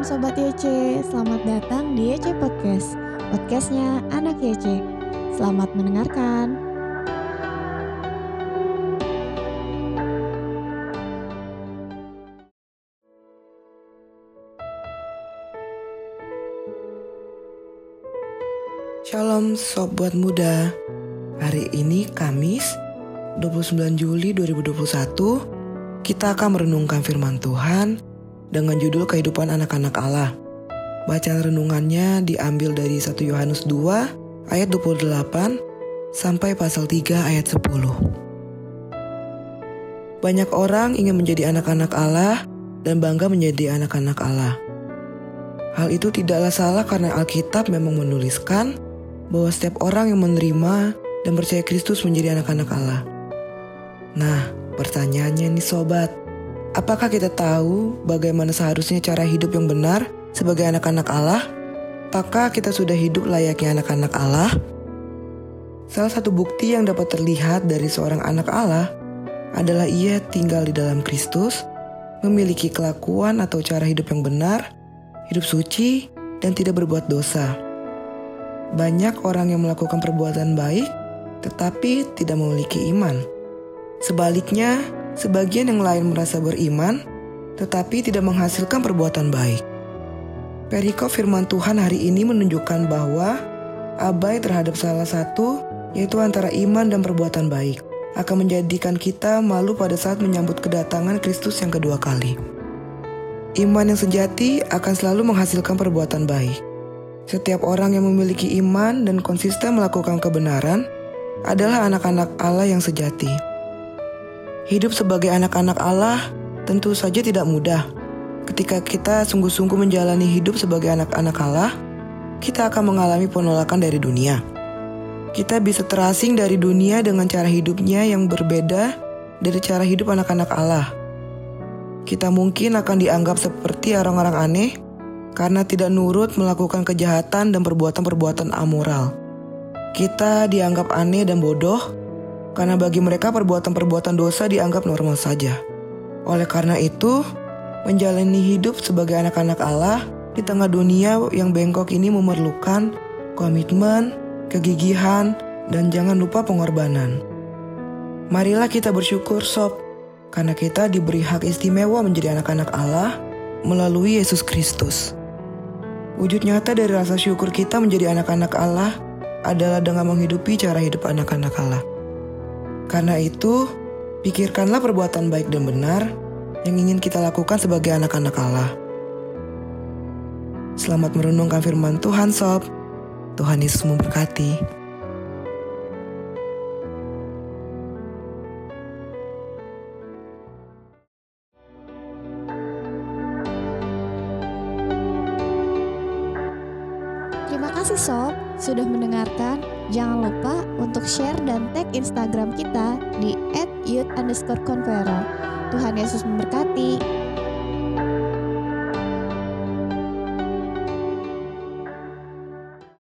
Shalom Sobat YC, selamat datang di YC Podcast. Podcastnya Anak YC Selamat mendengarkan. Shalom Sobat Muda. Hari ini Kamis 29 Juli 2021 Kita akan merenungkan firman Tuhan Dengan judul kehidupan anak-anak Allah. Bacaan renungannya diambil dari 1 Yohanes 2 ayat 28 Sampai pasal 3 ayat 10 Banyak orang ingin menjadi anak-anak Allah Dan bangga menjadi anak-anak Allah. Hal itu tidaklah salah karena Alkitab memang menuliskan bahwa setiap orang yang menerima dan percaya Kristus menjadi anak-anak Allah. Nah, pertanyaannya nih sobat, apakah kita tahu bagaimana seharusnya cara hidup yang benar sebagai anak-anak Allah? Apakah kita sudah hidup layaknya anak-anak Allah? Salah satu bukti yang dapat terlihat dari seorang anak Allah adalah ia tinggal di dalam Kristus, memiliki kelakuan atau cara hidup yang benar, hidup suci, dan tidak berbuat dosa. Banyak orang yang melakukan perbuatan baik, tetapi tidak memiliki iman. Sebaliknya, sebagian yang lain merasa beriman, tetapi tidak menghasilkan perbuatan baik. Perikop firman Tuhan hari ini menunjukkan bahwa abai terhadap salah satu, yaitu antara iman dan perbuatan baik, akan menjadikan kita malu pada saat menyambut kedatangan Kristus yang kedua kali. Iman yang sejati akan selalu menghasilkan perbuatan baik. Setiap orang yang memiliki iman dan konsisten melakukan kebenaran adalah anak-anak Allah yang sejati. Hidup sebagai anak-anak Allah tentu saja tidak mudah. Ketika kita sungguh-sungguh menjalani hidup sebagai anak-anak Allah, kita akan mengalami penolakan dari dunia. Kita bisa terasing dari dunia dengan cara hidupnya yang berbeda dari cara hidup anak-anak Allah. Kita mungkin akan dianggap seperti orang-orang aneh karena tidak nurut melakukan kejahatan dan perbuatan-perbuatan amoral. Kita dianggap aneh dan bodoh karena bagi mereka perbuatan-perbuatan dosa dianggap normal saja. Oleh karena itu, menjalani hidup sebagai anak-anak Allah di tengah dunia yang bengkok ini memerlukan komitmen, kegigihan, dan jangan lupa pengorbanan. Marilah kita bersyukur sob, karena kita diberi hak istimewa menjadi anak-anak Allah melalui Yesus Kristus. Wujud nyata dari rasa syukur kita menjadi anak-anak Allah adalah dengan menghidupi cara hidup anak-anak Allah. Karena itu, pikirkanlah perbuatan baik dan benar yang ingin kita lakukan sebagai anak-anak Allah. Selamat merenungkan firman Tuhan, Sob. Tuhan Yesus memberkati. Terima kasih Sob sudah mendengarkan. Jangan lupa untuk share dan tag Instagram kita di @youth_conqueror. Tuhan Yesus memberkati.